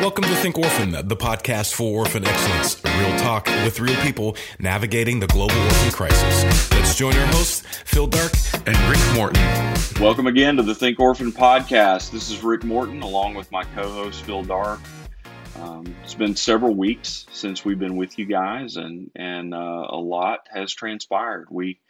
Welcome to Think Orphan, the podcast for orphan excellence. Real talk with real people navigating the global orphan crisis. Let's join our hosts, Phil Dark and Rick Morton. Welcome again to the Think Orphan podcast. This is Rick Morton along with my co host, Phil Dark. Um, it's been several weeks since we've been with you guys, and, and uh, a lot has transpired. We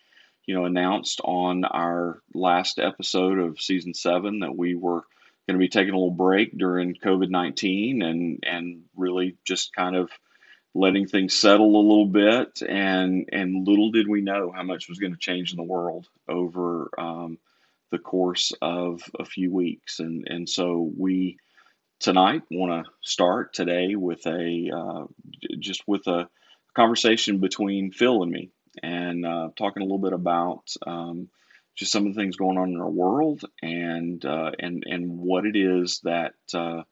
you know, announced on our last episode of season seven that we were going to be taking a little break during COVID nineteen and and really just kind of letting things settle a little bit. And and little did we know how much was going to change in the world over um, the course of a few weeks. And and so we tonight want to start today with a uh, just with a conversation between Phil and me and uh, talking a little bit about um, just some of the things going on in our world and uh, and and what it is that uh,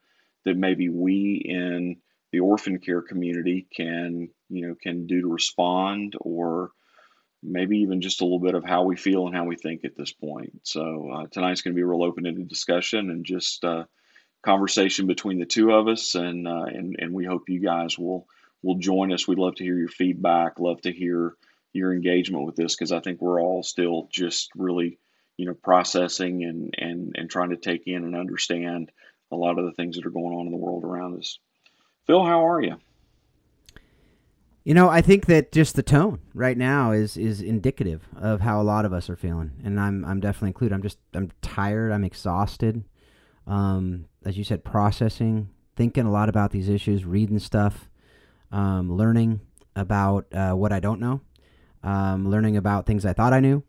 that maybe we in the orphan care community can you know can do to respond or maybe even just a little bit of how we feel and how we think at this point. So uh, tonight's going to be a real open-ended discussion and just uh, conversation between the two of us, and uh, and and we hope you guys will will join us. We'd love to hear your feedback. Love to hear your engagement with this because I think we're all still just really, you know, processing and and and trying to take in and understand a lot of the things that are going on in the world around us. Phil, how are you? You know, I think that just the tone right now is is indicative of how a lot of us are feeling, and I'm I'm definitely included. I'm just I'm tired. I'm exhausted. Um, as you said, processing, thinking a lot about these issues, reading stuff, um, learning about uh, what I don't know, um, learning about things I thought I knew,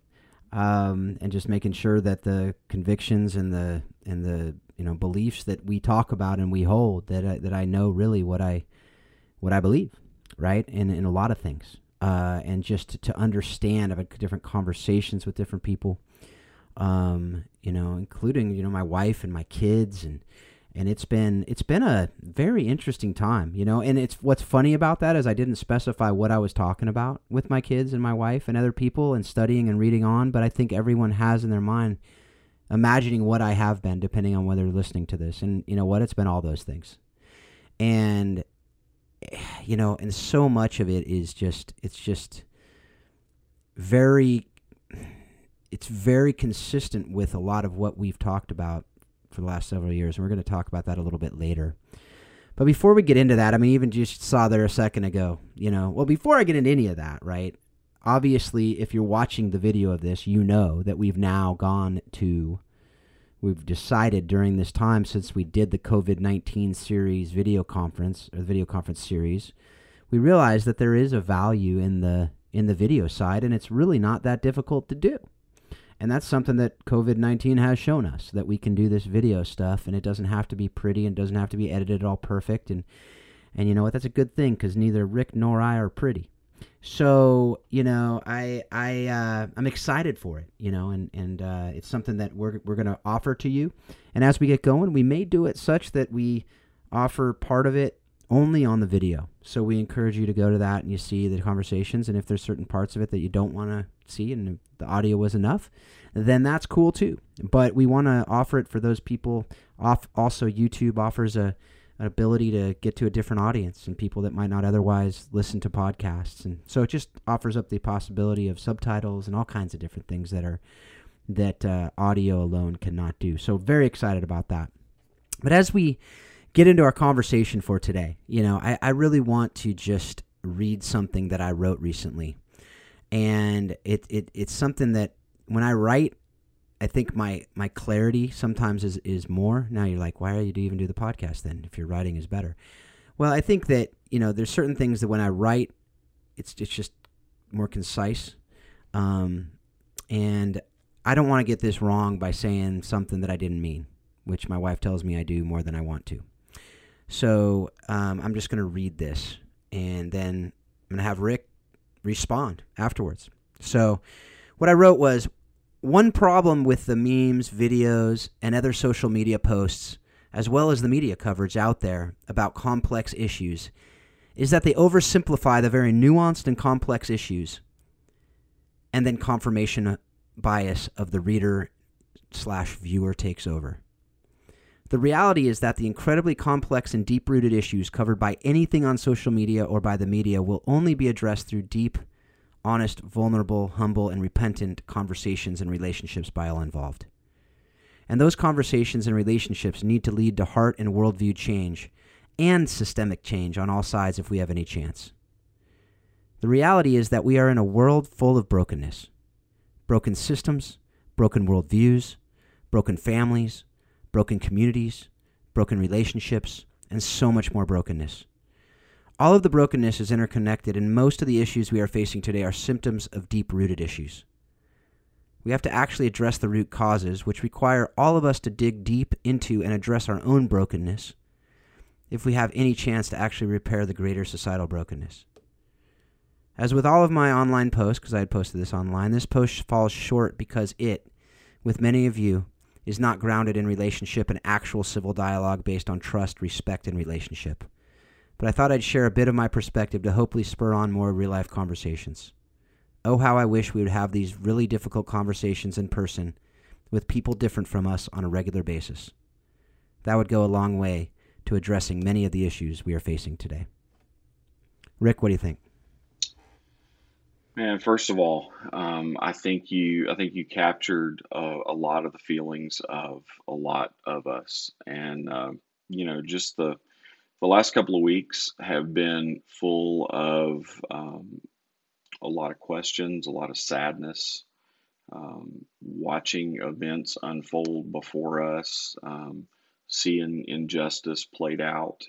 um, and just making sure that the convictions and the and the you know beliefs that we talk about and we hold that I, that I know really what I what I believe, right? In in a lot of things, uh, and just to, to understand, I've had different conversations with different people, um, you know, including you know my wife and my kids and and it's been it's been a very interesting time you know? And it's what's funny about that is i didn't specify what i was talking about with my kids and my wife and other people and studying and reading on but i think everyone has in their mind imagining what i have been depending on whether they're listening to this. And you know what? It's been all those things. And you know and so much of it is just it's just very it's very consistent with a lot of what we've talked about for the last several years, and we're going to talk about that a little bit later. But before we get into that, I mean, even just saw there a second ago, you know, well, before I get into any of that, right? Obviously, if you're watching the video of this, you know that we've now gone to, we've decided during this time since we did the COVID 19 series video conference, or the video conference series, we realized that there is a value in the in the video side and it's really not that difficult to do and that's something that COVID 19 has shown us that we can do this video stuff and it doesn't have to be pretty and doesn't have to be edited all perfect. And, and you know what? That's a good thing because neither Rick nor I are pretty. So, you know, I, I, uh, I'm excited for it, you know, and, and, uh, it's something that we're, we're going to offer to you. And as we get going, we may do it such that we offer part of it only on the video. So we encourage you to go to that and you see the conversations. And if there's certain parts of it that you don't want to see and the audio was enough, then that's cool too. But we want to offer it for those people. Off also, YouTube offers a an ability to get to a different audience and people that might not otherwise listen to podcasts. And so it just offers up the possibility of subtitles and all kinds of different things that are that uh, audio alone cannot do. So very excited about that. But as we get into our conversation for today, you know, I, I really want to just read something that I wrote recently and it, it it's something that when I write, I think my my clarity sometimes is is more. Now you're like, why are you do even do the podcast then if your writing is better? Well, I think that you know there's certain things that when I write, it's it's just more concise, um, and I don't want to get this wrong by saying something that I didn't mean, which my wife tells me I do more than I want to. So um, I'm just going to read this, and then I'm going to have Rick respond afterwards. So, what I wrote was one problem with the memes, videos, and other social media posts, as well as the media coverage out there about complex issues, is that they oversimplify the very nuanced and complex issues, and then confirmation bias of the reader slash viewer takes over. The reality is that the incredibly complex and deep rooted issues covered by anything on social media or by the media will only be addressed through deep, honest, vulnerable, humble, and repentant conversations and relationships by all involved. And those conversations and relationships need to lead to heart and worldview change and systemic change on all sides if we have any chance. The reality is that we are in a world full of brokenness broken systems, broken worldviews, broken families, broken communities, broken relationships, and so much more brokenness. All of the brokenness is interconnected, and most of the issues we are facing today are symptoms of deep rooted issues. We have to actually address the root causes, which require all of us to dig deep into and address our own brokenness if we have any chance to actually repair the greater societal brokenness. As with all of my online posts, because I had posted this online, this post falls short because it, with many of you, is not grounded in relationship and actual civil dialogue based on trust, respect, and relationship. But I thought I'd share a bit of my perspective to hopefully spur on more real life conversations. Oh, how I wish we would have these really difficult conversations in person with people different from us on a regular basis. That would go a long way to addressing many of the issues we are facing today. Rick, what do you think? Man, first of all, um, I think you I think you captured a, lot of the feelings of a lot of us, and uh, you know, just the the last couple of weeks have been full of um, a lot of questions, a lot of sadness, um, watching events unfold before us, um, seeing injustice played out,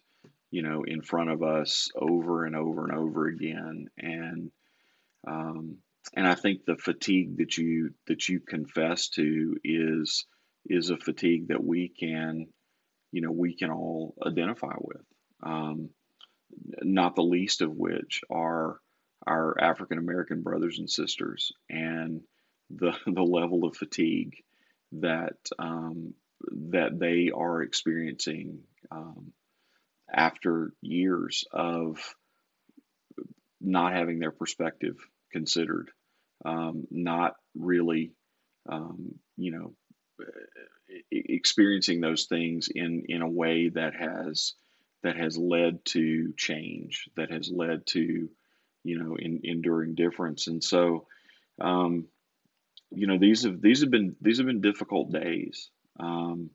you know, in front of us over and over and over again, and um, and I think the fatigue that you that you confess to is is a fatigue that we can, you know, we can all identify with. Um, not the least of which are our African American brothers and sisters, and the the level of fatigue that um, that they are experiencing um, after years of not having their perspective considered, um, not really, um, you know, experiencing those things in in a way that has that has led to change, that has led to, you know, in, enduring difference. And so, um, you know, these have these have been these have been difficult days. Um,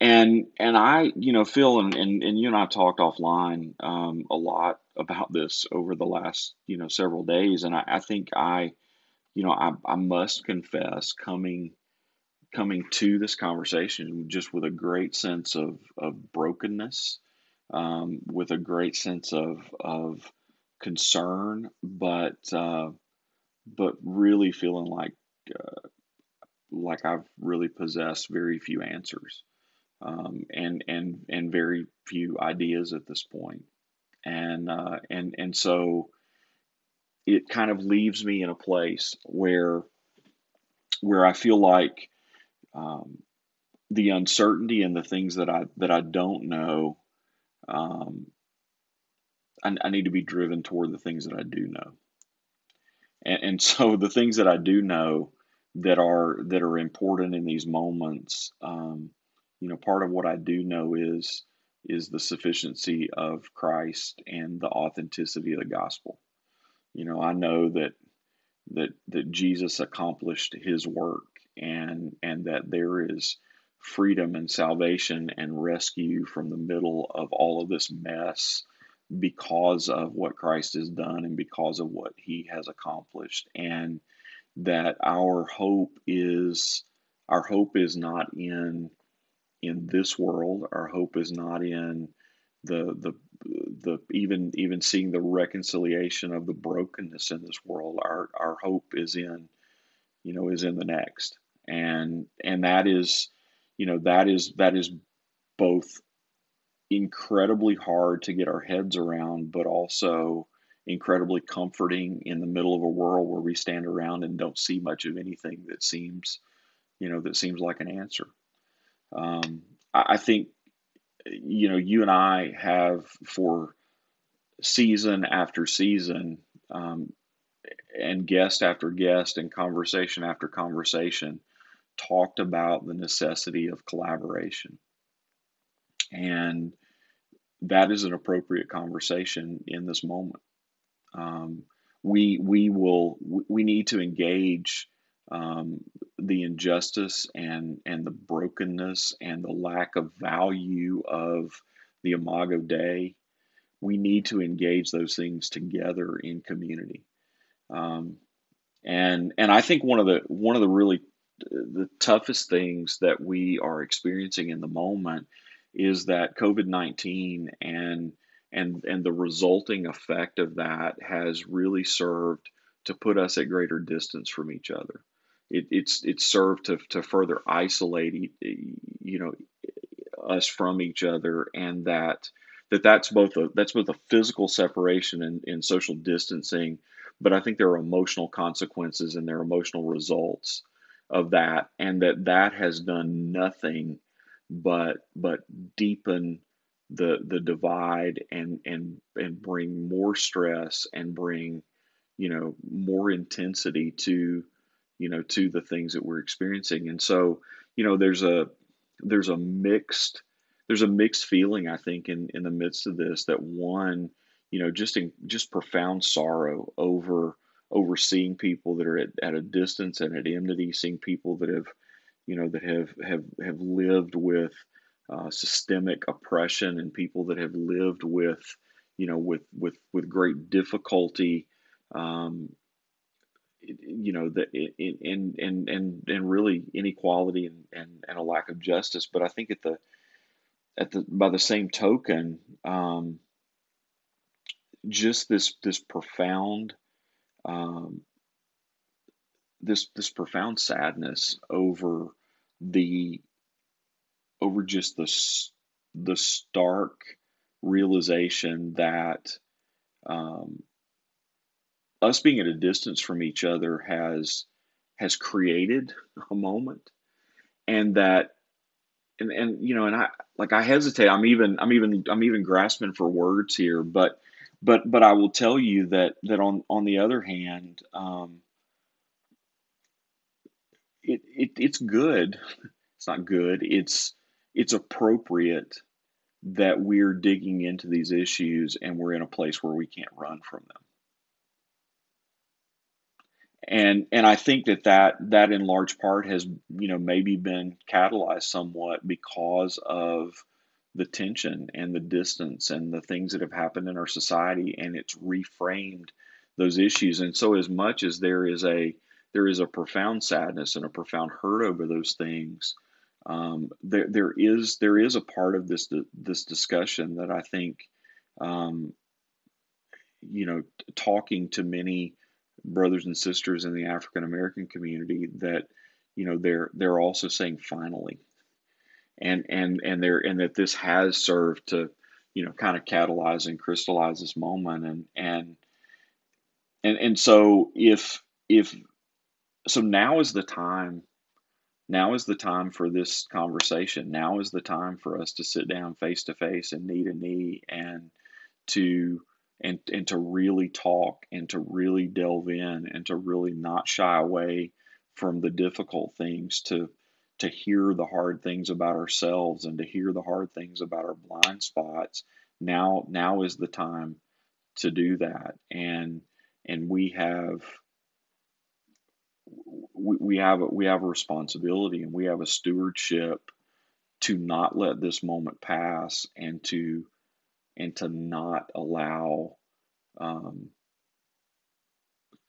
and and I, you know, Phil and, and, and you and I talked offline um, a lot about this over the last, you know, several days. And I, I think I, you know, I, I must confess coming coming to this conversation just with a great sense of, of brokenness, um, with a great sense of of concern, but uh, but really feeling like uh, like I've really possessed very few answers um, and and and very few ideas at this point, and uh, and and so it kind of leaves me in a place where where I feel like um, the uncertainty and the things that I that I don't know, um, I, I, need to be driven toward the things that I do know, and, and so the things that I do know that are that are important in these moments. Um, you know, part of what I do know is is the sufficiency of Christ and the authenticity of the gospel. You know, I know that that that Jesus accomplished his work and and that there is freedom and salvation and rescue from the middle of all of this mess because of what Christ has done and because of what he has accomplished and that our hope is our hope is not in in this world. Our hope is not in the the the even even seeing the reconciliation of the brokenness in this world. Our our hope is in you know is in the next, and and that is you know that is that is both incredibly hard to get our heads around, but also incredibly comforting in the middle of a world where we stand around and don't see much of anything that seems you know that seems like an answer um, I think, you know, you and I have for season after season um, and guest after guest and conversation after conversation talked about the necessity of collaboration. and that is an appropriate conversation in this moment. Um, we we will we need to engage um, the injustice and and the brokenness and the lack of value of the Imago Dei. We need to engage those things together in community. Um, and and I think one of the one of the really the toughest things that we are experiencing in the moment is that COVID nineteen and and and the resulting effect of that has really served to put us at greater distance from each other. It, it's it's served to to further isolate you know us from each other, and that that that's both a that's both a physical separation and, and social distancing, but I think there are emotional consequences and there are emotional results of that, and that that has done nothing but but deepen the the divide and and and bring more stress and bring you know more intensity to you know to the things that we're experiencing. And so you know there's a there's a mixed there's a mixed feeling i think in in the midst of this that one you know just in just profound sorrow over over seeing people that are at, at a distance and at enmity seeing people that have you know that have have have lived with uh, systemic oppression and people that have lived with you know with with with great difficulty um, you know the in and and and really inequality and, and and a lack of justice. But i think at the at the by the same token um, just this this profound um, this this profound sadness over the over just the the stark realization that um, us being at a distance from each other has has created a moment, and that and and you know and I like I hesitate. I'm even I'm even I'm even grasping for words here, but but but I will tell you that that on on the other hand, um, it, it it's good. It's not good. It's it's appropriate that we're digging into these issues and we're in a place where we can't run from them. And and I think that that that in large part has you know maybe been catalyzed somewhat because of the tension and the distance and the things that have happened in our society and it's reframed those issues and so as much as there is a there is a profound sadness and a profound hurt over those things. Um, there, there is there is a part of this this discussion that I think, um, you know, talking to many brothers and sisters in the African American community that, you know, they're they're also saying finally, and and and they're and that this has served to, you know, kind of catalyze and crystallize this moment, and and and and so if if so now is the time now is the time for this conversation. Now is the time for us to sit down face to face and knee to knee and to and and to really talk and to really delve in and to really not shy away from the difficult things to to hear the hard things about ourselves and to hear the hard things about our blind spots. Now now is the time to do that. And and we have we, have a, we have a responsibility and we have a stewardship to not let this moment pass and to and to not allow um,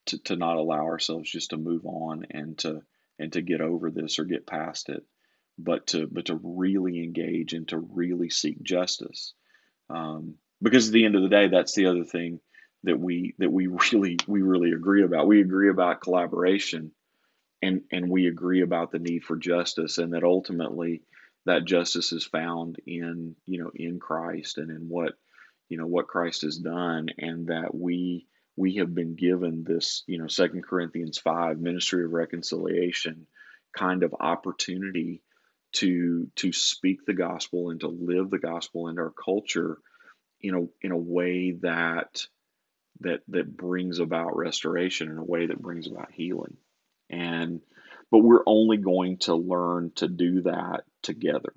to, to not allow ourselves just to move on and to and to get over this or get past it but to but to really engage and to really seek justice. Um, because at the end of the day that's the other thing that we that we really we really agree about. We agree about collaboration and and we agree about the need for justice and that ultimately that justice is found in you know in Christ and in what you know what Christ has done and that we we have been given this you know second Corinthians 5 ministry of reconciliation kind of opportunity to to speak the gospel and to live the gospel in our culture in a in a way that that that brings about restoration in a way that brings about healing. And but we're only going to learn to do that together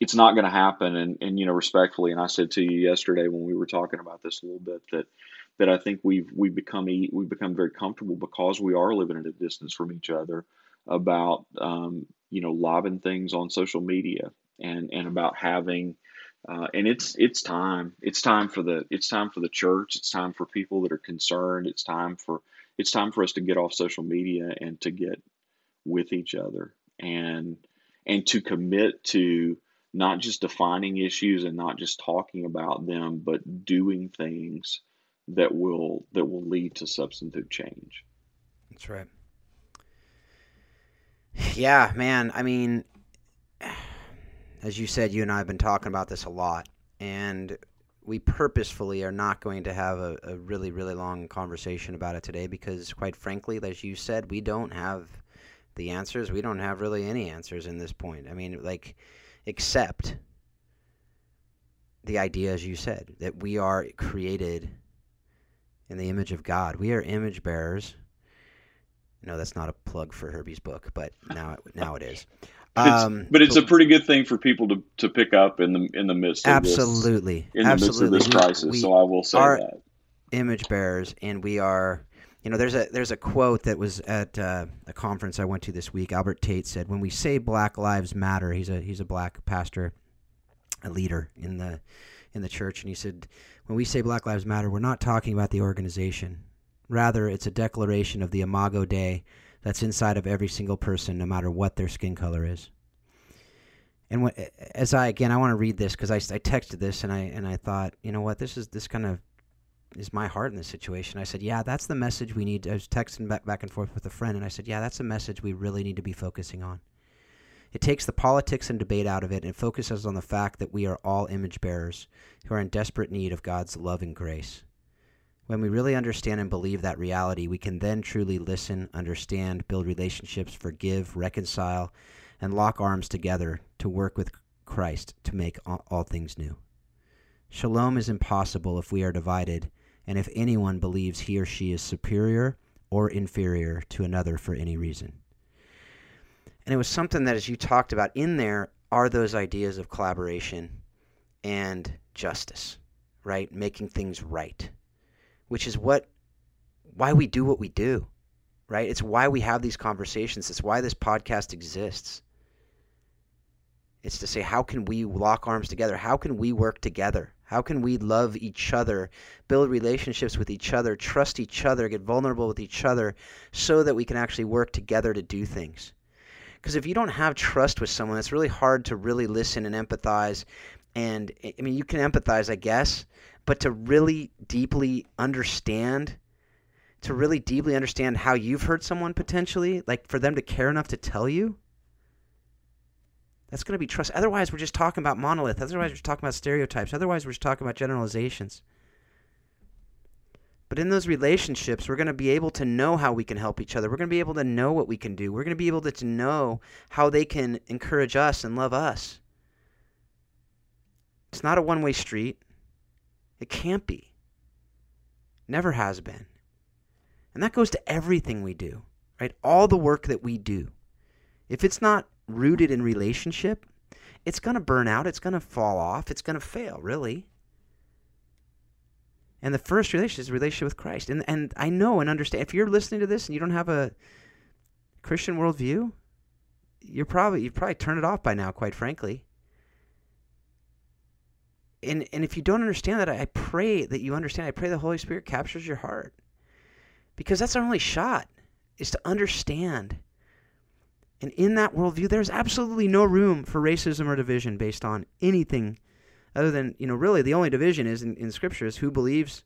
it's not going to happen. And, and, you know, respectfully, and I said to you yesterday when we were talking about this a little bit that, that I think we've, we've become, we become very comfortable because we are living at a distance from each other about, um, you know, lobbing things on social media and, and about having, uh, and it's it's time. It's time for the it's time for the church. It's time for people that are concerned. It's time for it's time for us to get off social media and to get with each other and and to commit to not just defining issues and not just talking about them, but doing things that will that will lead to substantive change. That's right. Yeah, man. I mean, as you said, you and I have been talking about this a lot, and we purposefully are not going to have a, a, really, really long conversation about it today because, quite frankly, as you said, we don't have the answers. We don't have really any answers in this point. I mean, like, except the idea, as you said, that we are created in the image of God. We are image bearers. No, that's not a plug for Herbie's book, but now now it is. Um, it's, but it's a pretty good thing for people to, to pick up in the in the midst of absolutely this, in absolutely. the midst of this crisis. We, so I will say that image bearers, and we are. You know, there's a there's a quote that was at uh, a conference I went to this week. Albert Tate said, "When we say Black Lives Matter, he's a he's a black pastor, a leader in the in the church, and he said, when we say Black Lives Matter, we're not talking about the organization. Rather, it's a declaration of the Imago Dei that's inside of every single person, no matter what their skin color is. And as I again, I want to read this because I, I texted this and I and I thought, you know what, this is this kind of is my heart in this situation. I said, yeah, that's the message we need. I was texting back back and forth with a friend, and I said, yeah, that's a message we really need to be focusing on. It takes the politics and debate out of it and focuses on the fact that we are all image bearers who are in desperate need of God's love and grace. When we really understand and believe that reality, we can then truly listen, understand, build relationships, forgive, reconcile, and lock arms together to work with Christ to make all things new. Shalom is impossible if we are divided and if anyone believes he or she is superior or inferior to another for any reason. And it was something that, as you talked about in there, are those ideas of collaboration and justice, right? Making things right which is what why we do what we do, right? It's why we have these conversations. It's why this podcast exists. It's to say, how can we lock arms together? How can we work together? How can we love each other, build relationships with each other, trust each other, get vulnerable with each other so that we can actually work together to do things? Because if you don't have trust with someone, it's really hard to really listen and empathize. And I mean, you can empathize, I guess, but to really deeply understand to really deeply understand how you've hurt someone potentially like for them to care enough to tell you that's going to be trust otherwise we're just talking about monolith otherwise we're just talking about stereotypes otherwise we're just talking about generalizations. But in those relationships we're going to be able to know how we can help each other we're going to be able to know what we can do we're going to be able to know how they can encourage us and love us. It's not a one-way street it can't be. Never has been. And that goes to everything we do, right? All the work that we do. If it's not rooted in relationship, it's going to burn out, it's going to fall off, it's going to fail, really. And the first relationship is relationship with Christ. And and I know and understand if you're listening to this and you don't have a Christian worldview, you're probably you've probably turned it off by now, quite frankly and and if you don't understand that, I pray that you understand. I pray the Holy Spirit captures your heart, because that's our only shot is to understand. And in that worldview, there's absolutely no room for racism or division based on anything other than you know really the only division is in, in Scripture is who believes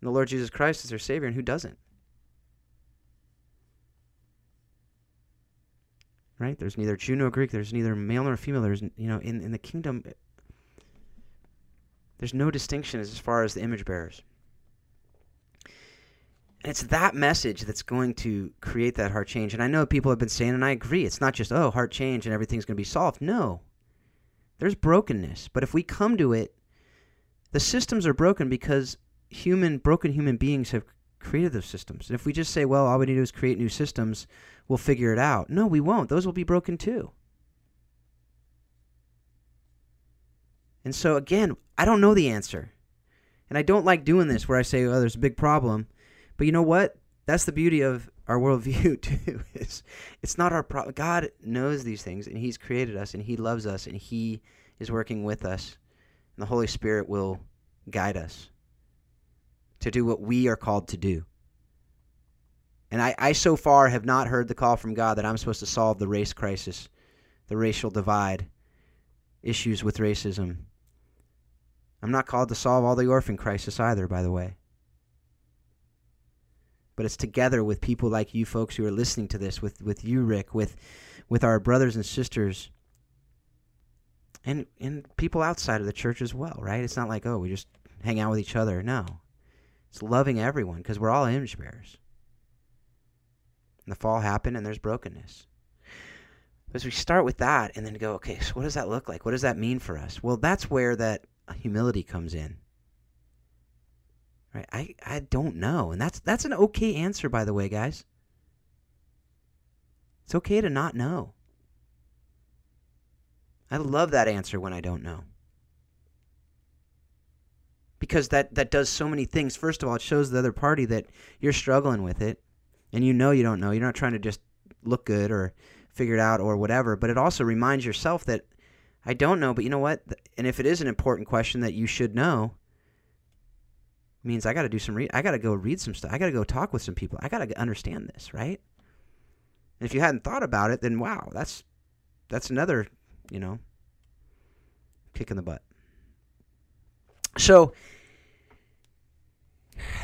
in the Lord Jesus Christ as their Savior and who doesn't. Right? There's neither Jew nor Greek. There's neither male nor female. There's you know in in the kingdom there's no distinction as far as the image bearers. And it's that message that's going to create that heart change. And I know people have been saying, and I agree, it's not just, oh, heart change and everything's going to be solved. No. There's brokenness. But if we come to it, the systems are broken because human, broken human beings have created those systems. And if we just say, well, all we need to do is create new systems, we'll figure it out. No, we won't. Those will be broken too. And so, again, I don't know the answer. And I don't like doing this where I say, oh, there's a big problem. But you know what? That's the beauty of our worldview, too. it's, it's not our problem. God knows these things, and He's created us, and He loves us, and He is working with us. And the Holy Spirit will guide us to do what we are called to do. And I, I so far have not heard the call from God that I'm supposed to solve the race crisis, the racial divide, issues with racism. I'm not called to solve all the orphan crisis either, by the way. But it's together with people like you folks who are listening to this, with, with you, Rick, with with our brothers and sisters and and people outside of the church as well, right? It's not like, oh, we just hang out with each other. No. It's loving everyone because we're all image bearers. And the fall happened and there's brokenness. As we start with that and then go, okay, so what does that look like? What does that mean for us? Well, that's where that humility comes in. Right? I, I don't know. And that's that's an okay answer, by the way, guys. It's okay to not know. I love that answer when I don't know because that that does so many things. First of all, it shows the other party that you're struggling with it, and you know you don't know. You're not trying to just look good or figure it out or whatever. But it also reminds yourself that I don't know, but you know what? And if it is an important question that you should know, means I got to do some read. I got to go read some stuff. I got to go talk with some people. I got to understand this, right? And if you hadn't thought about it, then wow, that's that's another, you know, kick in the butt. So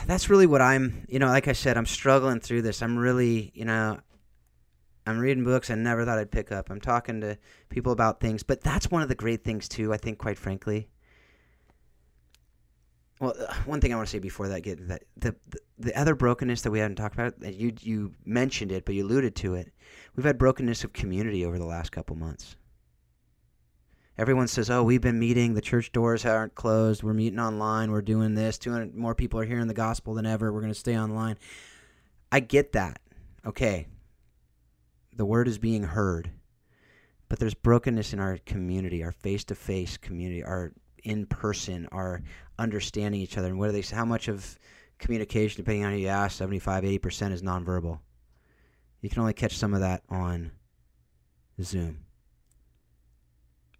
that's really what I'm, you know, like I said, I'm struggling through this. I'm really, you know, I'm reading books I never thought I'd pick up. I'm talking to people about things, but that's one of the great things too, I think quite frankly. Well, uh, one thing I want to say before that get that the, the the other brokenness that we haven't talked about, that you you mentioned it, but you alluded to it. We've had brokenness of community over the last couple months everyone says, "Oh, we've been meeting. The church doors aren't closed. We're meeting online. We're doing this. 200 more people are hearing the gospel than ever. We're going to stay online." I get that. Okay. The word is being heard. But there's brokenness in our community, our face-to-face community, our in-person, our understanding each other. And what are they how much of communication depending on who you ask, 75, 80% is nonverbal. You can only catch some of that on Zoom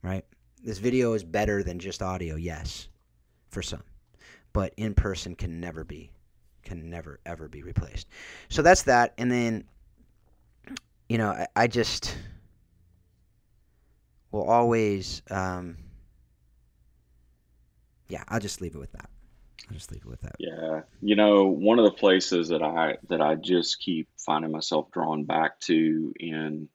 right? This video is better than just audio, yes, for some. But in person can never be, can never, ever be replaced. So that's that. And then, you know, I, I just will always, um, yeah, I'll just leave it with that. I'll just leave it with that. Yeah, you know, one of the places that I that I just keep finding myself drawn back to in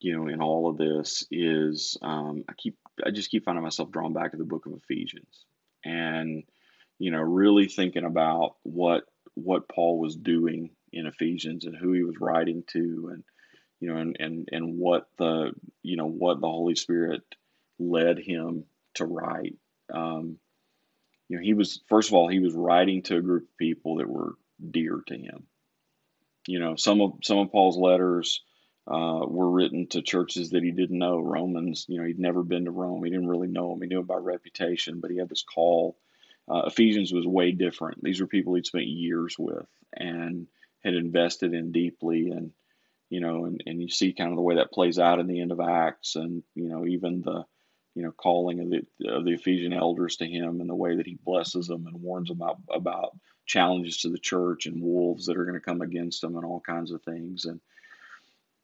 you know, in all of this is um, I keep I just keep finding myself drawn back to the book of Ephesians, and you know, really thinking about what what Paul was doing in Ephesians and who he was writing to, and you know, and and and what the you know what the Holy Spirit led him to write. Um, you know, he was first of all he was writing to a group of people that were dear to him. You know, some of some of Paul's letters uh, were written to churches that he didn't know. Romans, you know, he'd never been to Rome. He didn't really know them. He knew them by reputation, but he had this call. Uh, Ephesians was way different. These were people he'd spent years with and had invested in deeply. And, you know, and, and you see kind of the way that plays out in the end of Acts and, you know, even the, you know, calling of the, of the Ephesian elders to him and the way that he blesses them and warns them about, about challenges to the church and wolves that are going to come against them and all kinds of things. And,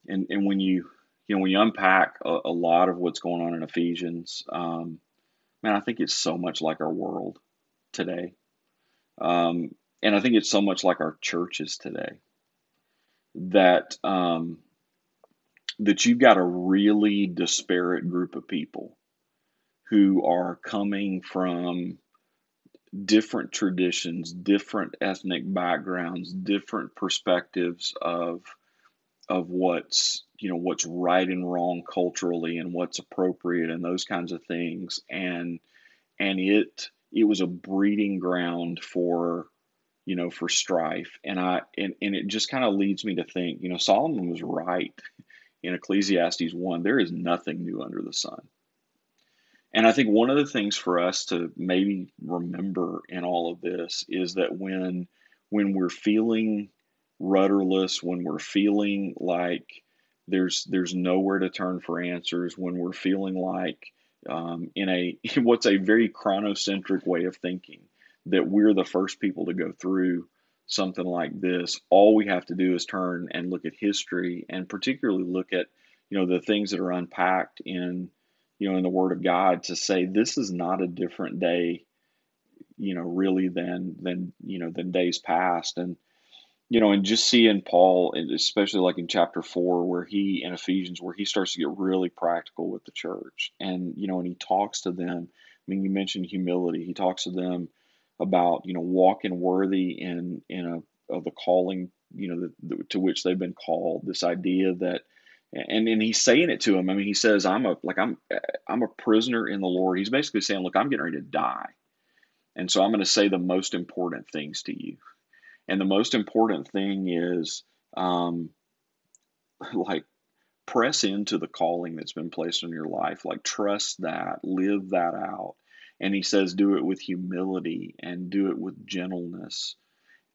and and when you you know when you unpack a, a lot of what's going on in Ephesians, um, man, I think it's so much like our world today, um, and I think it's so much like our churches today that um, that you've got a really disparate group of people who are coming from different traditions, different ethnic backgrounds, different perspectives of of what's you know what's right and wrong culturally and what's appropriate and those kinds of things. And and it it was a breeding ground for you know for strife. And i and, and it just kind of leads me to think you know solomon was right in ecclesiastes 1 there is nothing new under the sun. And I think one of the things for us to maybe remember in all of this is that when when we're feeling rudderless, when we're feeling like there's there's nowhere to turn for answers, when we're feeling like um, in a what's a very chronocentric way of thinking that we're the first people to go through something like this, all we have to do is turn and look at history and particularly look at you know the things that are unpacked in you know, in the Word of God to say this is not a different day, you know, really than than you know than days past, and you know, and just seeing Paul, especially like in chapter four, where he in Ephesians, where he starts to get really practical with the church, and you know, and he talks to them. I mean, you mentioned humility. He talks to them about you know walking worthy in in a of the calling you know the, the, to which they've been called. This idea that and and he's saying it to him. I mean, he says, "I'm a like I'm I'm a prisoner in the Lord." He's basically saying, "Look, I'm getting ready to die, and so I'm going to say the most important things to you." And the most important thing is, um, like, press into the calling that's been placed on your life. Like, trust that, live that out. And he says, do it with humility and do it with gentleness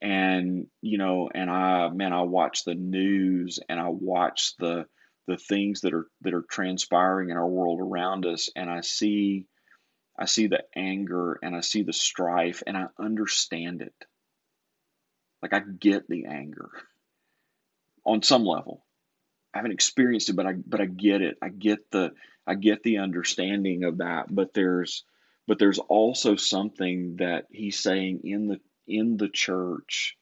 and you know and i man i watch the news and i watch the the things that are that are transpiring in our world around us and I see I see the anger and I see the strife and I understand it. Like I get the anger on some level. I haven't experienced it, but I but I get it. I get the I get the understanding of that. But there's but there's also something that he's saying in the in the church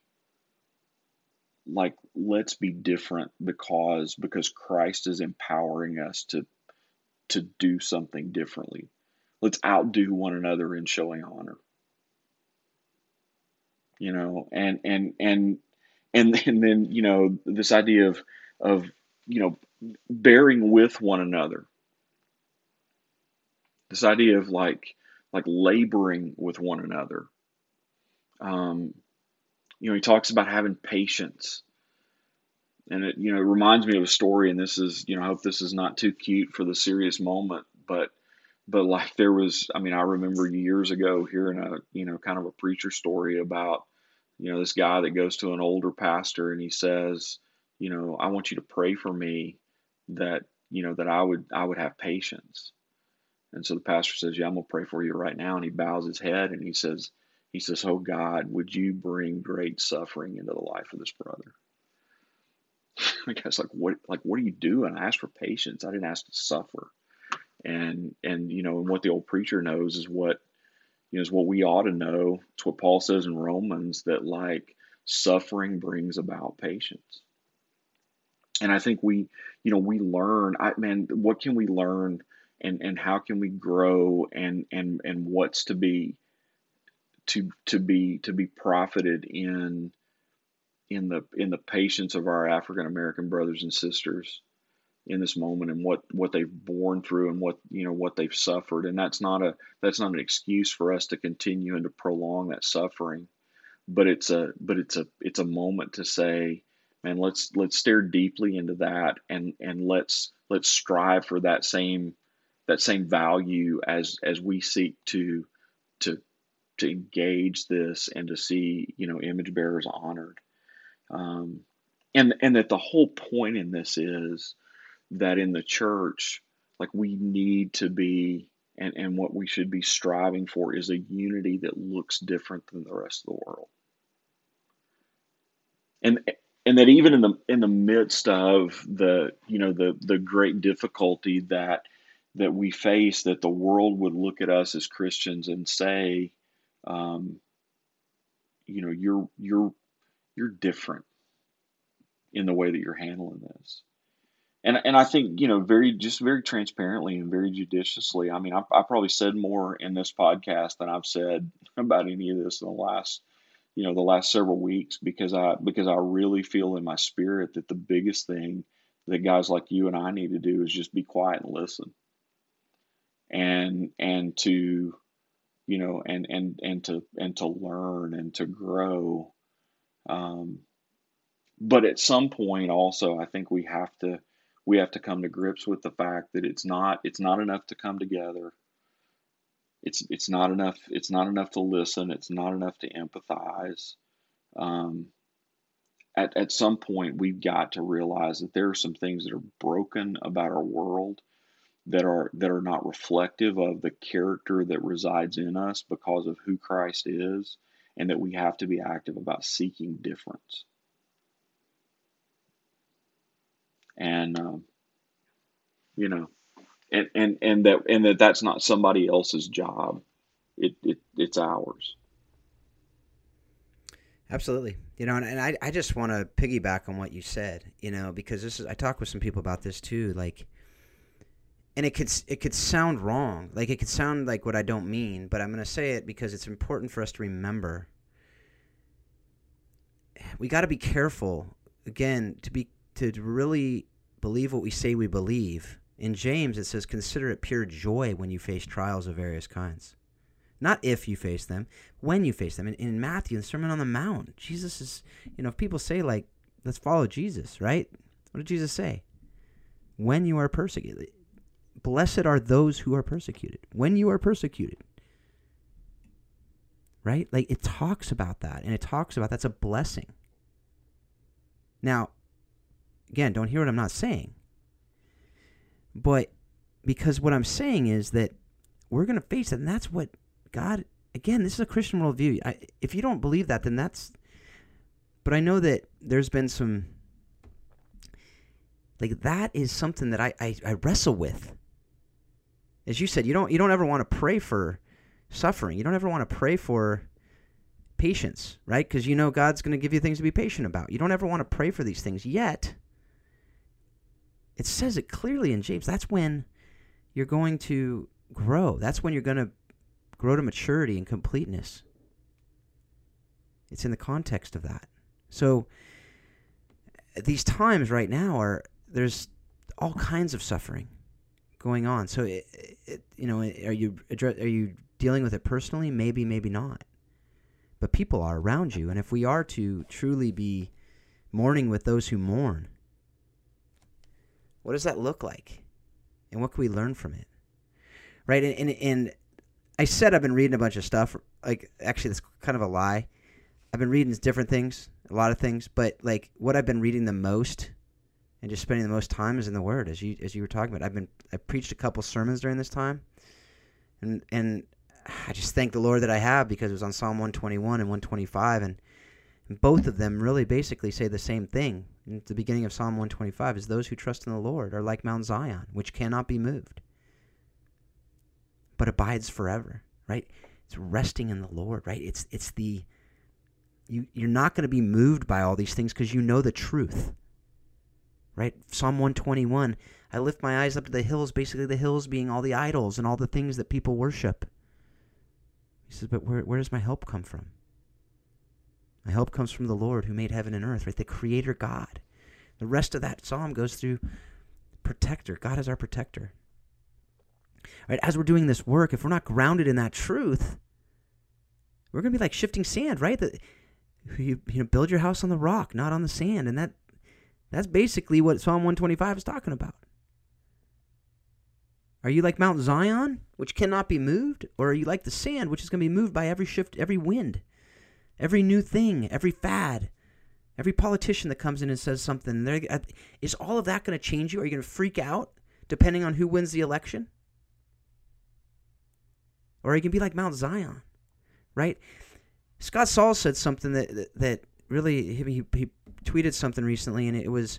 like let's be different because because Christ is empowering us to to do something differently. Let's outdo one another in showing honor. You know, and and and and and then you know this idea of of you know bearing with one another. This idea of like like laboring with one another. Um, you know, he talks about having patience. And it, you know, it reminds me of a story, and this is, you know, I hope this is not too cute for the serious moment, but, but like there was, I mean, I remember years ago hearing a, you know, kind of a preacher story about, you know, this guy that goes to an older pastor and he says, you know, I want you to pray for me that, you know, that I would, I would have patience. And so the pastor says, yeah, I'm going to pray for you right now. And he bows his head and he says, he says, Oh God, would you bring great suffering into the life of this brother? the guy's like, What like what are you doing? I asked for patience. I didn't ask to suffer. And and you know, and what the old preacher knows is what you know is what we ought to know. It's what Paul says in Romans that like suffering brings about patience. And I think we, you know, we learn, I man, what can we learn and and how can we grow and and and what's to be to to be to be profited in in the in the patience of our African American brothers and sisters in this moment and what what they've borne through and what you know what they've suffered. And that's not a that's not an excuse for us to continue and to prolong that suffering but it's a but it's a it's a moment to say man let's let's stare deeply into that and and let's let's strive for that same that same value as as we seek to to to engage this and to see you know image bearers honored. Um, and and that the whole point in this is that in the church like we need to be and, and what we should be striving for is a unity that looks different than the rest of the world. And and that even in the in the midst of the you know the the great difficulty that that we face that the world would look at us as Christians and say um, you know you're you're you're different in the way that you're handling this. And and I think you know very just very transparently and very judiciously I mean I, I probably said more in this podcast than I've said about any of this in the last you know the last several weeks because I because I really feel in my spirit that the biggest thing that guys like you and I need to do is just be quiet and listen and and to you know, and and and to and to learn and to grow. Um, but at some point, also, I think we have to we have to come to grips with the fact that it's not it's not enough to come together. it's it's not enough. It's not enough to listen. It's not enough to empathize. Um, at at some point, we've got to realize that there are some things that are broken about our world that are that are not reflective of the character that resides in us because of who Christ is, and that we have to be active about seeking difference. And um, you know, and and and that and that that's not somebody else's job. It, it it's ours. Absolutely. You know, and, and I, I just want to piggyback on what you said, you know, because this is I talk with some people about this too, like and it could it could sound wrong. Like it could sound like what I don't mean, but I'm going to say it because it's important for us to remember. We got to be careful again to be to really believe what we say we believe. In James it says consider it pure joy when you face trials of various kinds. Not if you face them, when you face them. In, in Matthew, the Sermon on the Mount, Jesus is, you know, if people say like, let's follow Jesus, right? What did Jesus say? When you are persecuted Blessed are those who are persecuted. When you are persecuted. Right? Like it talks about that. And it talks about that's a blessing. Now, again, don't hear what I'm not saying. But because what I'm saying is that we're going to face it. And that's what God, again, this is a Christian worldview. I, if you don't believe that, then that's. But I know that there's been some. Like that is something that I, I, I wrestle with as you said, you don't you don't ever want to pray for suffering. You don't ever want to pray for patience, right? Because you know God's going to give you things to be patient about. You don't ever want to pray for these things yet. It says it clearly in James. That's when you're going to grow. That's when you're going to grow to maturity and completeness. It's in the context of that. So these times right now are there's all kinds of suffering going on. So, it, it, you know, are you are you dealing with it personally? Maybe, maybe not. But people are around you, and if we are to truly be mourning with those who mourn, what does that look like, and what can we learn from it? Right, and and, and I said I've been reading a bunch of stuff. Like, actually, that's kind of a lie. I've been reading different things, a lot of things, but like what I've been reading the most and just spending the most time is in the Word, as you as you were talking about. I've been I preached a couple sermons during this time, and and I just thank the Lord that I have because it was on Psalm 121 and 125, and, and both of them really basically say the same thing. And at the beginning of Psalm 125 is those who trust in the Lord are like Mount Zion, which cannot be moved, but abides forever. Right? It's resting in the Lord. Right? It's it's the you you're not going to be moved by all these things because you know the truth right? Psalm 121 I lift my eyes up to the hills, basically, the hills being all the idols and all the things that people worship. He says, But where, where does my help come from? My help comes from the Lord who made heaven and earth, right? The Creator God. The rest of that psalm goes through protector. God is our protector. Right? As we're doing this work, if we're not grounded in that truth, we're going to be like shifting sand, right? That you, you know, build your house on the rock, not on the sand, and that that's basically what Psalm 125 is talking about. Are you like Mount Zion, which cannot be moved? Or are you like the sand, which is going to be moved by every shift, every wind, every new thing, every fad, every politician that comes in and says something? Uh, is all of that going to change you? Are you going to freak out depending on who wins the election? Or are you going to be like Mount Zion, right? Scott Sauls said something that, that, that really, he, he tweeted something recently, and it was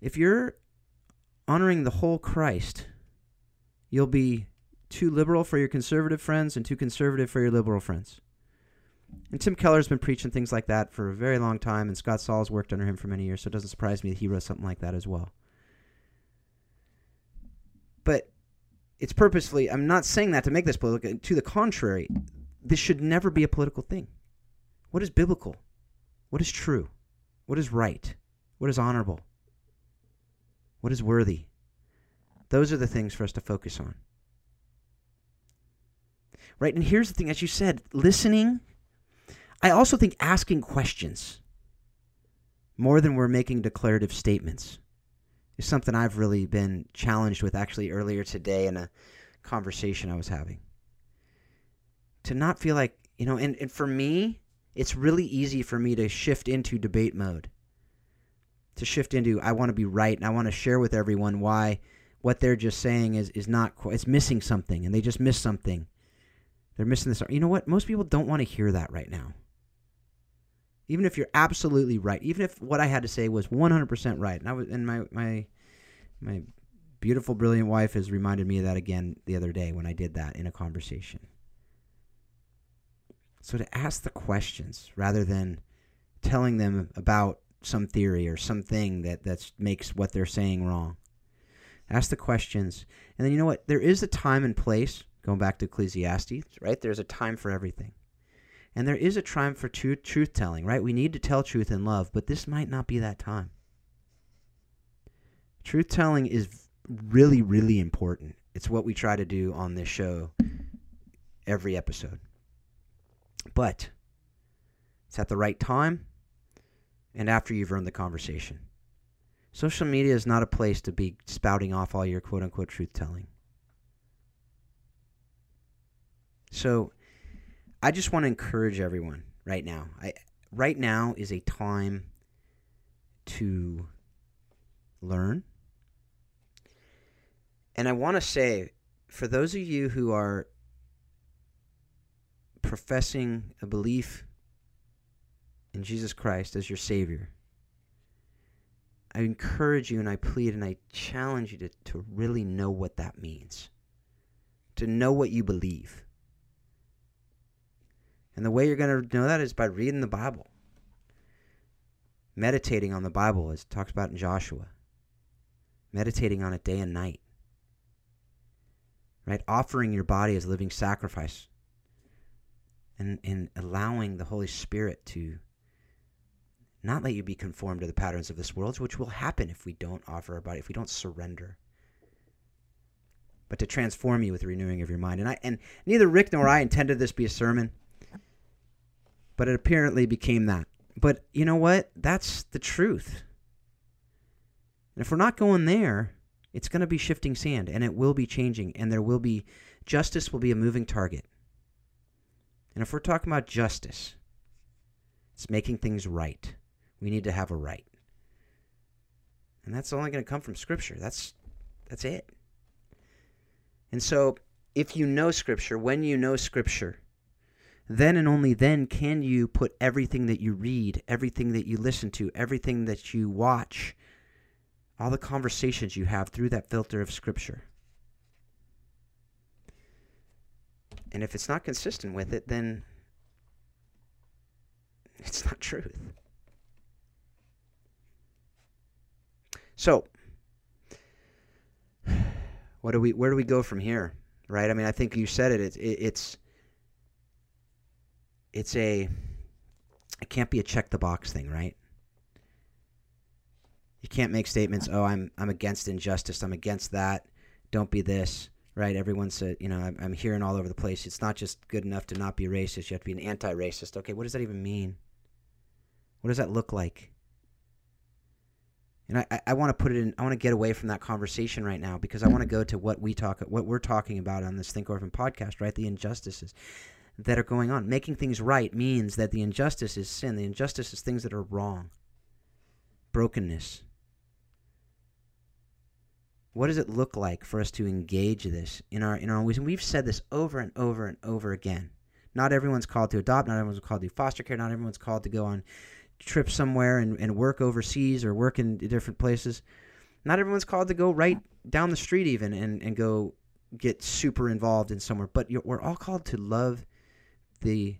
if you're honoring the whole Christ, you'll be too liberal for your conservative friends and too conservative for your liberal friends. And Tim Keller's been preaching things like that for a very long time, and Scott Sauls worked under him for many years, so it doesn't surprise me that he wrote something like that as well. But it's purposefully, I'm not saying that to make this political. To the contrary, this should never be a political thing. What is biblical? What is true? What is right? What is honorable? What is worthy? Those are the things for us to focus on. Right? And here's the thing as you said, listening. I also think asking questions more than we're making declarative statements is something I've really been challenged with actually earlier today in a conversation I was having. to not feel like, you know, and, and for me, it's really easy for me to shift into debate mode. To shift into I want to be right and I want to share with everyone why what they're just saying is is not it's missing something and they just missed something. They're missing this. You know what? Most people don't want to hear that right now. Even if you're absolutely right, even if what I had to say was 100% right, and I was, and my my my beautiful, brilliant wife has reminded me of that again the other day when I did that in a conversation. So to ask the questions rather than telling them about some theory or something that that makes what they're saying wrong. Ask the questions, and then you know what? There is a time and place. Going back to Ecclesiastes, right? There's a time for everything. And there is a time for truth, truth telling, right? We need to tell truth in love, but this might not be that time. Truth telling is really, really important. It's what we try to do on this show every episode. But it's at the right time and after you've earned the conversation. Social media is not a place to be spouting off all your quote unquote truth telling. So I just want to encourage everyone right now. I right now is a time to learn. And I want to say for those of you who are professing a belief in Jesus Christ as your Savior, I encourage you and I plead and I challenge you to, to really know what that means, to know what you believe. And the way you're going to know that is by reading the Bible, meditating on the Bible, as it talks about in Joshua, meditating on it day and night, right? Offering your body as a living sacrifice and, and allowing the Holy Spirit to not let you be conformed to the patterns of this world, which will happen if we don't offer our body, if we don't surrender. But to transform you with the renewing of your mind. And I and neither Rick nor I intended this be a sermon, but it apparently became that. But you know what? That's the truth. And if we're not going there, it's going to be shifting sand and it will be changing and there will be justice will be a moving target. And if we're talking about justice, it's making things right. We need to have a right. And that's only going to come from scripture. That's that's it. And so, if you know scripture, when you know scripture, then and only then can you put everything that you read, everything that you listen to, everything that you watch, all the conversations you have through that filter of scripture. And if it's not consistent with it, then it's not truth. So, what do we? Where do we go from here? Right? I mean, I think you said it. It, it's it's a it can't be a check the box thing, right? You can't make statements. Oh, I'm I'm against injustice. I'm against that. Don't be this right? Everyone said, you know, I'm, I'm hearing all over the place. It's not just good enough to not be racist. You have to be an anti-racist. Okay, what does that even mean? What does that look like? And I, I, I want to put it in. I want to get away from that conversation right now because I want to go to what we talk, what we're talking about on this Think Orphan podcast, right? The injustices that are going on. Making things right means that the injustice is sin. The injustice is things that are wrong, brokenness, what does it look like for us to engage this in our in our ways? And we've said this over and over and over again. Not everyone's called to adopt. Not everyone's called to do foster care. Not everyone's called to go on trips somewhere and, and work overseas or work in different places. Not everyone's called to go right down the street even and, and go get super involved in somewhere. But we're all called to love the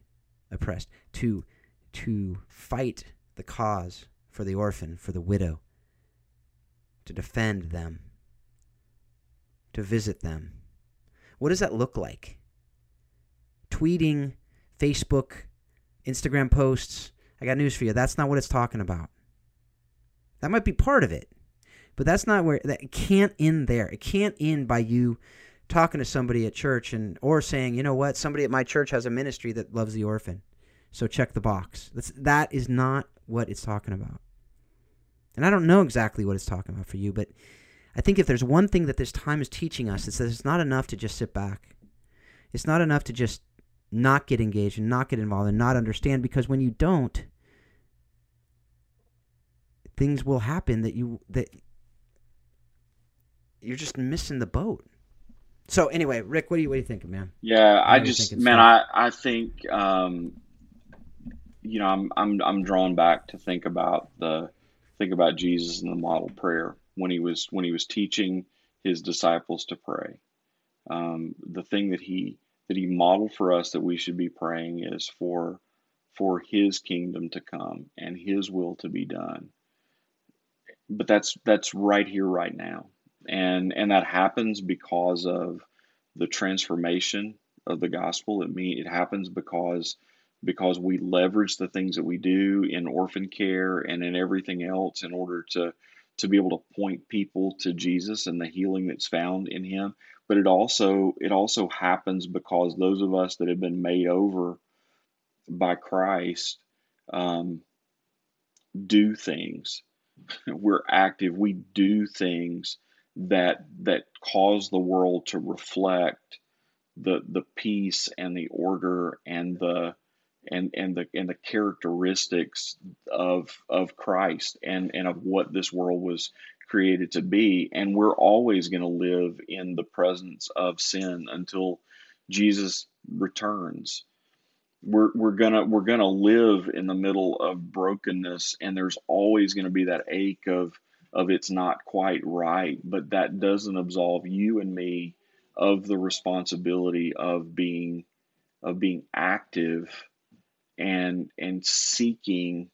oppressed, to to fight the cause for the orphan, for the widow, to defend them to visit them. What does that look like? Tweeting, Facebook, Instagram posts. I got news for you. That's not what it's talking about. That might be part of it, but that's not where that can't end there. It can't end by you talking to somebody at church and or saying, you know what, somebody at my church has a ministry that loves the orphan, so check the box. That's that is not what it's talking about. And I don't know exactly what it's talking about for you, but I think if there's one thing that this time is teaching us, it's that it's not enough to just sit back. It's not enough to just not get engaged and not get involved and not understand because when you don't things will happen that you that you're just missing the boat. So anyway, Rick, what do you what do you think, man? Yeah, I just man, I I think um, you know I'm I'm I'm drawn back to think about the think about Jesus and the model prayer when he was when he was teaching his disciples to pray. Um, the thing that he that he modeled for us that we should be praying is for for his kingdom to come and his will to be done. But that's that's right here right now. And and that happens because of the transformation of the gospel. It mean it happens because because we leverage the things that we do in orphan care and in everything else in order to to be able to point people to Jesus and the healing that's found in him. But it also it also happens because those of us that have been made over by Christ um, do things. We're active. We do things that that cause the world to reflect the the peace and the order and the and and the and the characteristics of of Christ and and of what this world was created to be. And we're always going to live in the presence of sin until Jesus returns. We're we're going to we're going to live in the middle of brokenness and there's always going to be that ache of of it's not quite right. But that doesn't absolve you and me of the responsibility of being of being active and and seeking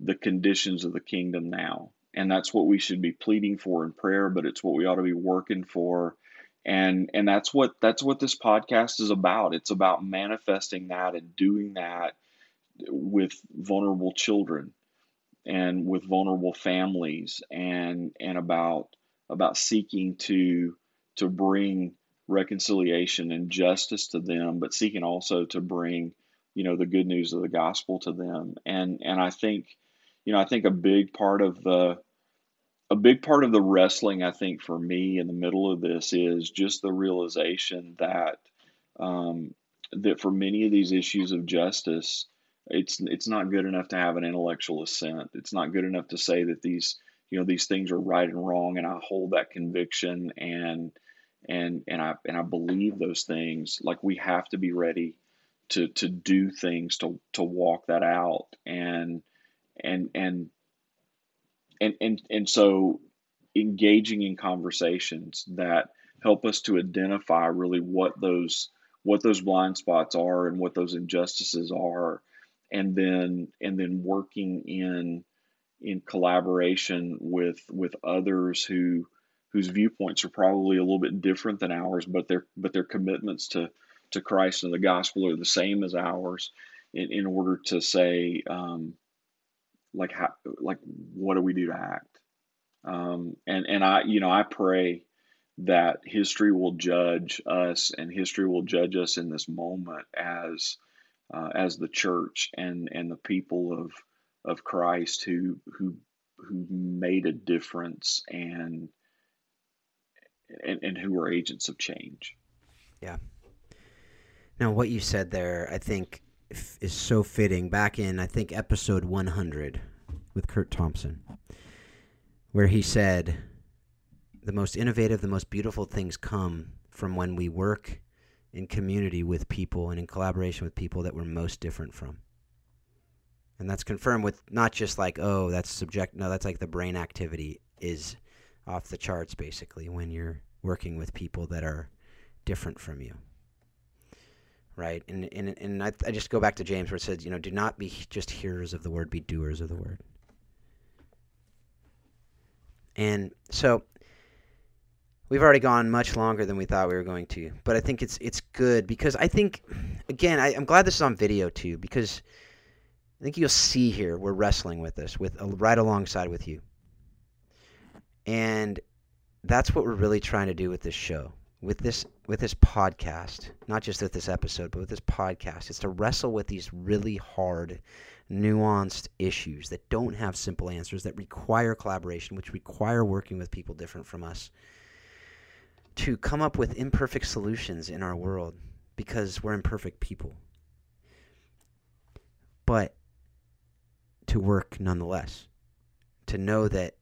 the conditions of the kingdom now. And that's what we should be pleading for in prayer but it's what we ought to be working for. And and that's what that's what this podcast is about. It's about manifesting that and doing that with vulnerable children and with vulnerable families and and about about seeking to to bring reconciliation and justice to them but seeking also to bring you know the good news of the gospel to them. And and I think you know I think a big part of the a big part of the wrestling I think for me in the middle of this is just the realization that um, that for many of these issues of justice it's it's not good enough to have an intellectual assent. It's not good enough to say that these you know these things are right and wrong and I hold that conviction and and and I and I believe those things. Like we have to be ready to to do things to to walk that out. And and and and and and so engaging in conversations that help us to identify really what those what those blind spots are and what those injustices are. And then and then working in in collaboration with with others who whose viewpoints are probably a little bit different than ours but their but their commitments to to Christ and the gospel are the same as ours in, in order to say, um, like, how, like, what do we do to act? Um, and, and I, you know, I pray that history will judge us and history will judge us in this moment as, uh, as the church and, and the people of, of Christ who, who, who made a difference and, and, and who are agents of change. Yeah. Now, what you said there, I think, is so fitting. Back in, I think, episode 100 with Curt Thompson, where he said, The most innovative, the most beautiful things come from when we work in community with people and in collaboration with people that we're most different from. And that's confirmed with not just like, oh, that's subject, no, that's like the brain activity is off the charts basically when you're working with people that are different from you right? And and and I, I just go back to James where it says, you know, do not be just hearers of the word, be doers of the word. And so we've already gone much longer than we thought we were going to, but I think it's it's good because I think, again, I, am glad this is on video too because I think you'll see here we're wrestling with this with uh, right alongside with you, and that's what we're really trying to do with this show with this with this podcast, not just with this episode, but with this podcast, is to wrestle with these really hard, nuanced issues that don't have simple answers, that require collaboration, which require working with people different from us, to come up with imperfect solutions in our world because we're imperfect people. but to work nonetheless. To know that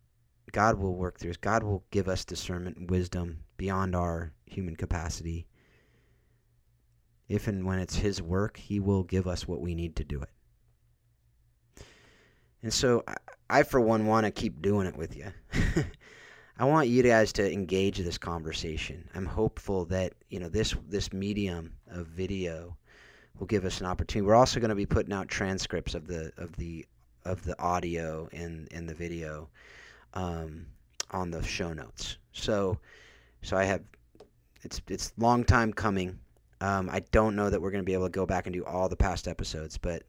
God will work through us. God will give us discernment and wisdom beyond our human capacity. If and when it's His work, He will give us what we need to do it. And so I, I for one, want to keep doing it with you. I want you guys to engage this conversation. I'm hopeful that you know this this medium of video will give us an opportunity. We're also going to be putting out transcripts of the of the of the audio and and the video um, on the show notes. So so I have it's it's long time coming. Um, I don't know that we're going to be able to go back and do all the past episodes, but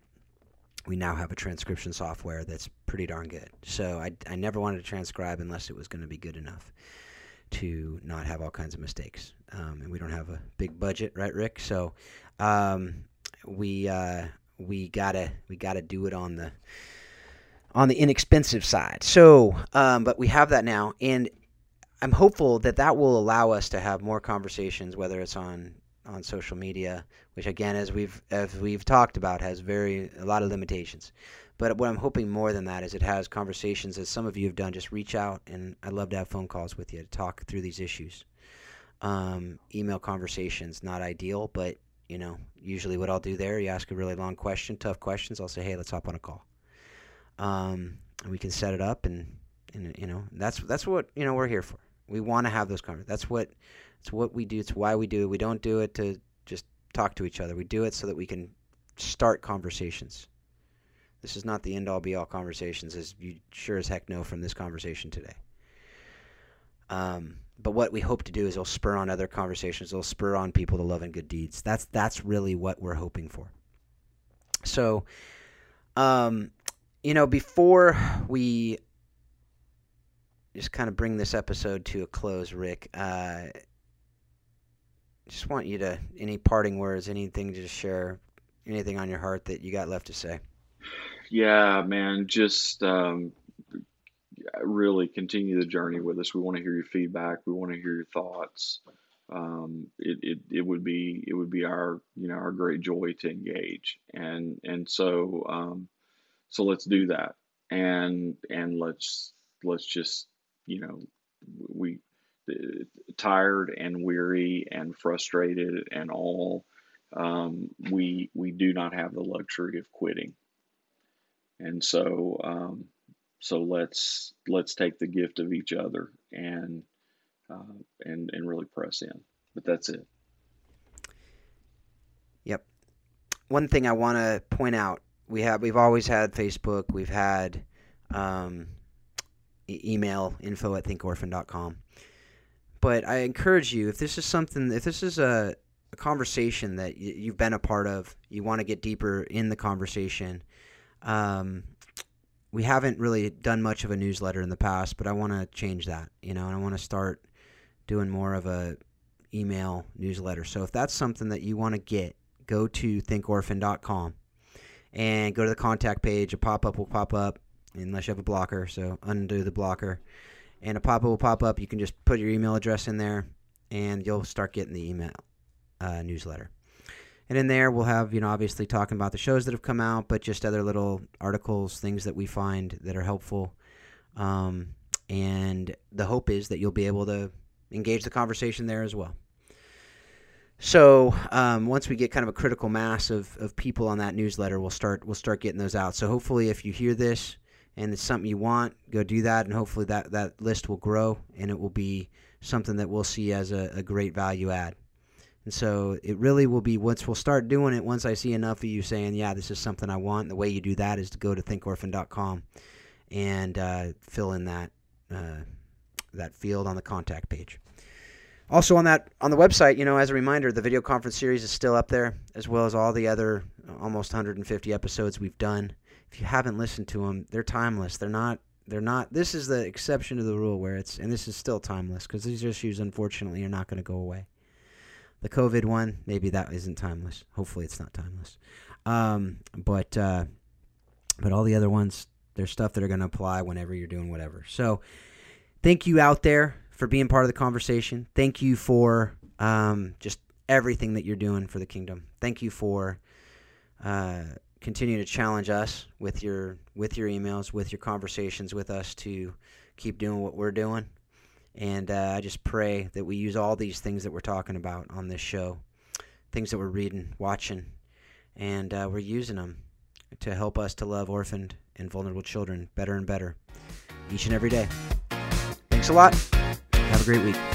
we now have a transcription software that's pretty darn good. So I, I never wanted to transcribe unless it was going to be good enough to not have all kinds of mistakes. Um, and we don't have a big budget, right, Rick? So um, we uh, we gotta we gotta do it on the on the inexpensive side. So, um, but we have that now, and I'm hopeful that that will allow us to have more conversations, whether it's on on social media, which again, as we've as we've talked about, has very a lot of limitations. But what I'm hoping more than that is it has conversations, as some of you have done. Just reach out, and I'd love to have phone calls with you to talk through these issues. Um, email conversations not ideal, but you know, usually what I'll do there, you ask a really long question, tough questions. I'll say, hey, let's hop on a call. Um, and we can set it up, and, and you know, that's that's what you know we're here for. We want to have those conversations. That's what it's what we do. It's why we do it. We don't do it to just talk to each other. We do it so that we can start conversations. This is not the end all be all conversations, as you sure as heck know from this conversation today. Um, but what we hope to do is it'll spur on other conversations. It'll spur on people to love and good deeds. That's that's really what we're hoping for. So, um, you know, before we just kind of bring this episode to a close, Rick, uh, just want you to any parting words, anything to share, anything on your heart that you got left to say. Yeah, man, just um, really continue the journey with us. We want to hear your feedback. We want to hear your thoughts. Um, it, it, it would be it would be our you know our great joy to engage and and so um, so let's do that and and let's let's just you know we tired and weary and frustrated and all, um, we we do not have the luxury of quitting. And so um, so let's let's take the gift of each other and uh, and and really press in. But that's it. Yep. One thing I want to point out: we have we've always had Facebook. We've had um, email info at thinkorphan.com but I encourage you if this is something, if this is a, a conversation that y- you've been a part of, you want to get deeper in the conversation. Um, we haven't really done much of a newsletter in the past, but I want to change that, you know, and I want to start doing more of a email newsletter. So if that's something that you want to get, go to thinkorphan.com and go to the contact page. A pop up will pop up unless you have a blocker. So undo the blocker and a pop up will pop up. You can just put your email address in there, and you'll start getting the email uh, newsletter. And in there, we'll have, you know, obviously talking about the shows that have come out, but just other little articles, things that we find that are helpful. Um, and the hope is that you'll be able to engage the conversation there as well. So um, once we get kind of a critical mass of, of people on that newsletter, we'll start we'll start getting those out. So hopefully, if you hear this and it's something you want, go do that, and hopefully that, that list will grow and it will be something that we'll see as a, a great value add. And so it really will be once we'll start doing it, once I see enough of you saying, yeah, this is something I want. The way you do that is to go to thinkorphan.com and uh, fill in that uh, that field on the contact page. Also on that on the website, you know, as a reminder, the video conference series is still up there, as well as all the other almost 150 episodes we've done if you haven't listened to them, they're timeless. They're not. They're not. This is the exception to the rule where it's, and this is still timeless because these issues, unfortunately, are not going to go away. The COVID one, maybe that isn't timeless. Hopefully, it's not timeless. Um, but uh, but all the other ones, there's stuff that are going to apply whenever you're doing whatever. So, thank you out there for being part of the conversation. Thank you for um, just everything that you're doing for the kingdom. Thank you for uh, continue to challenge us with your with your emails, with your conversations with us to keep doing what we're doing. And uh, I just pray that we use all these things that we're talking about on this show, things that we're reading, watching, and uh, we're using them to help us to love orphaned and vulnerable children better and better each and every day. Thanks a lot. Have a great week.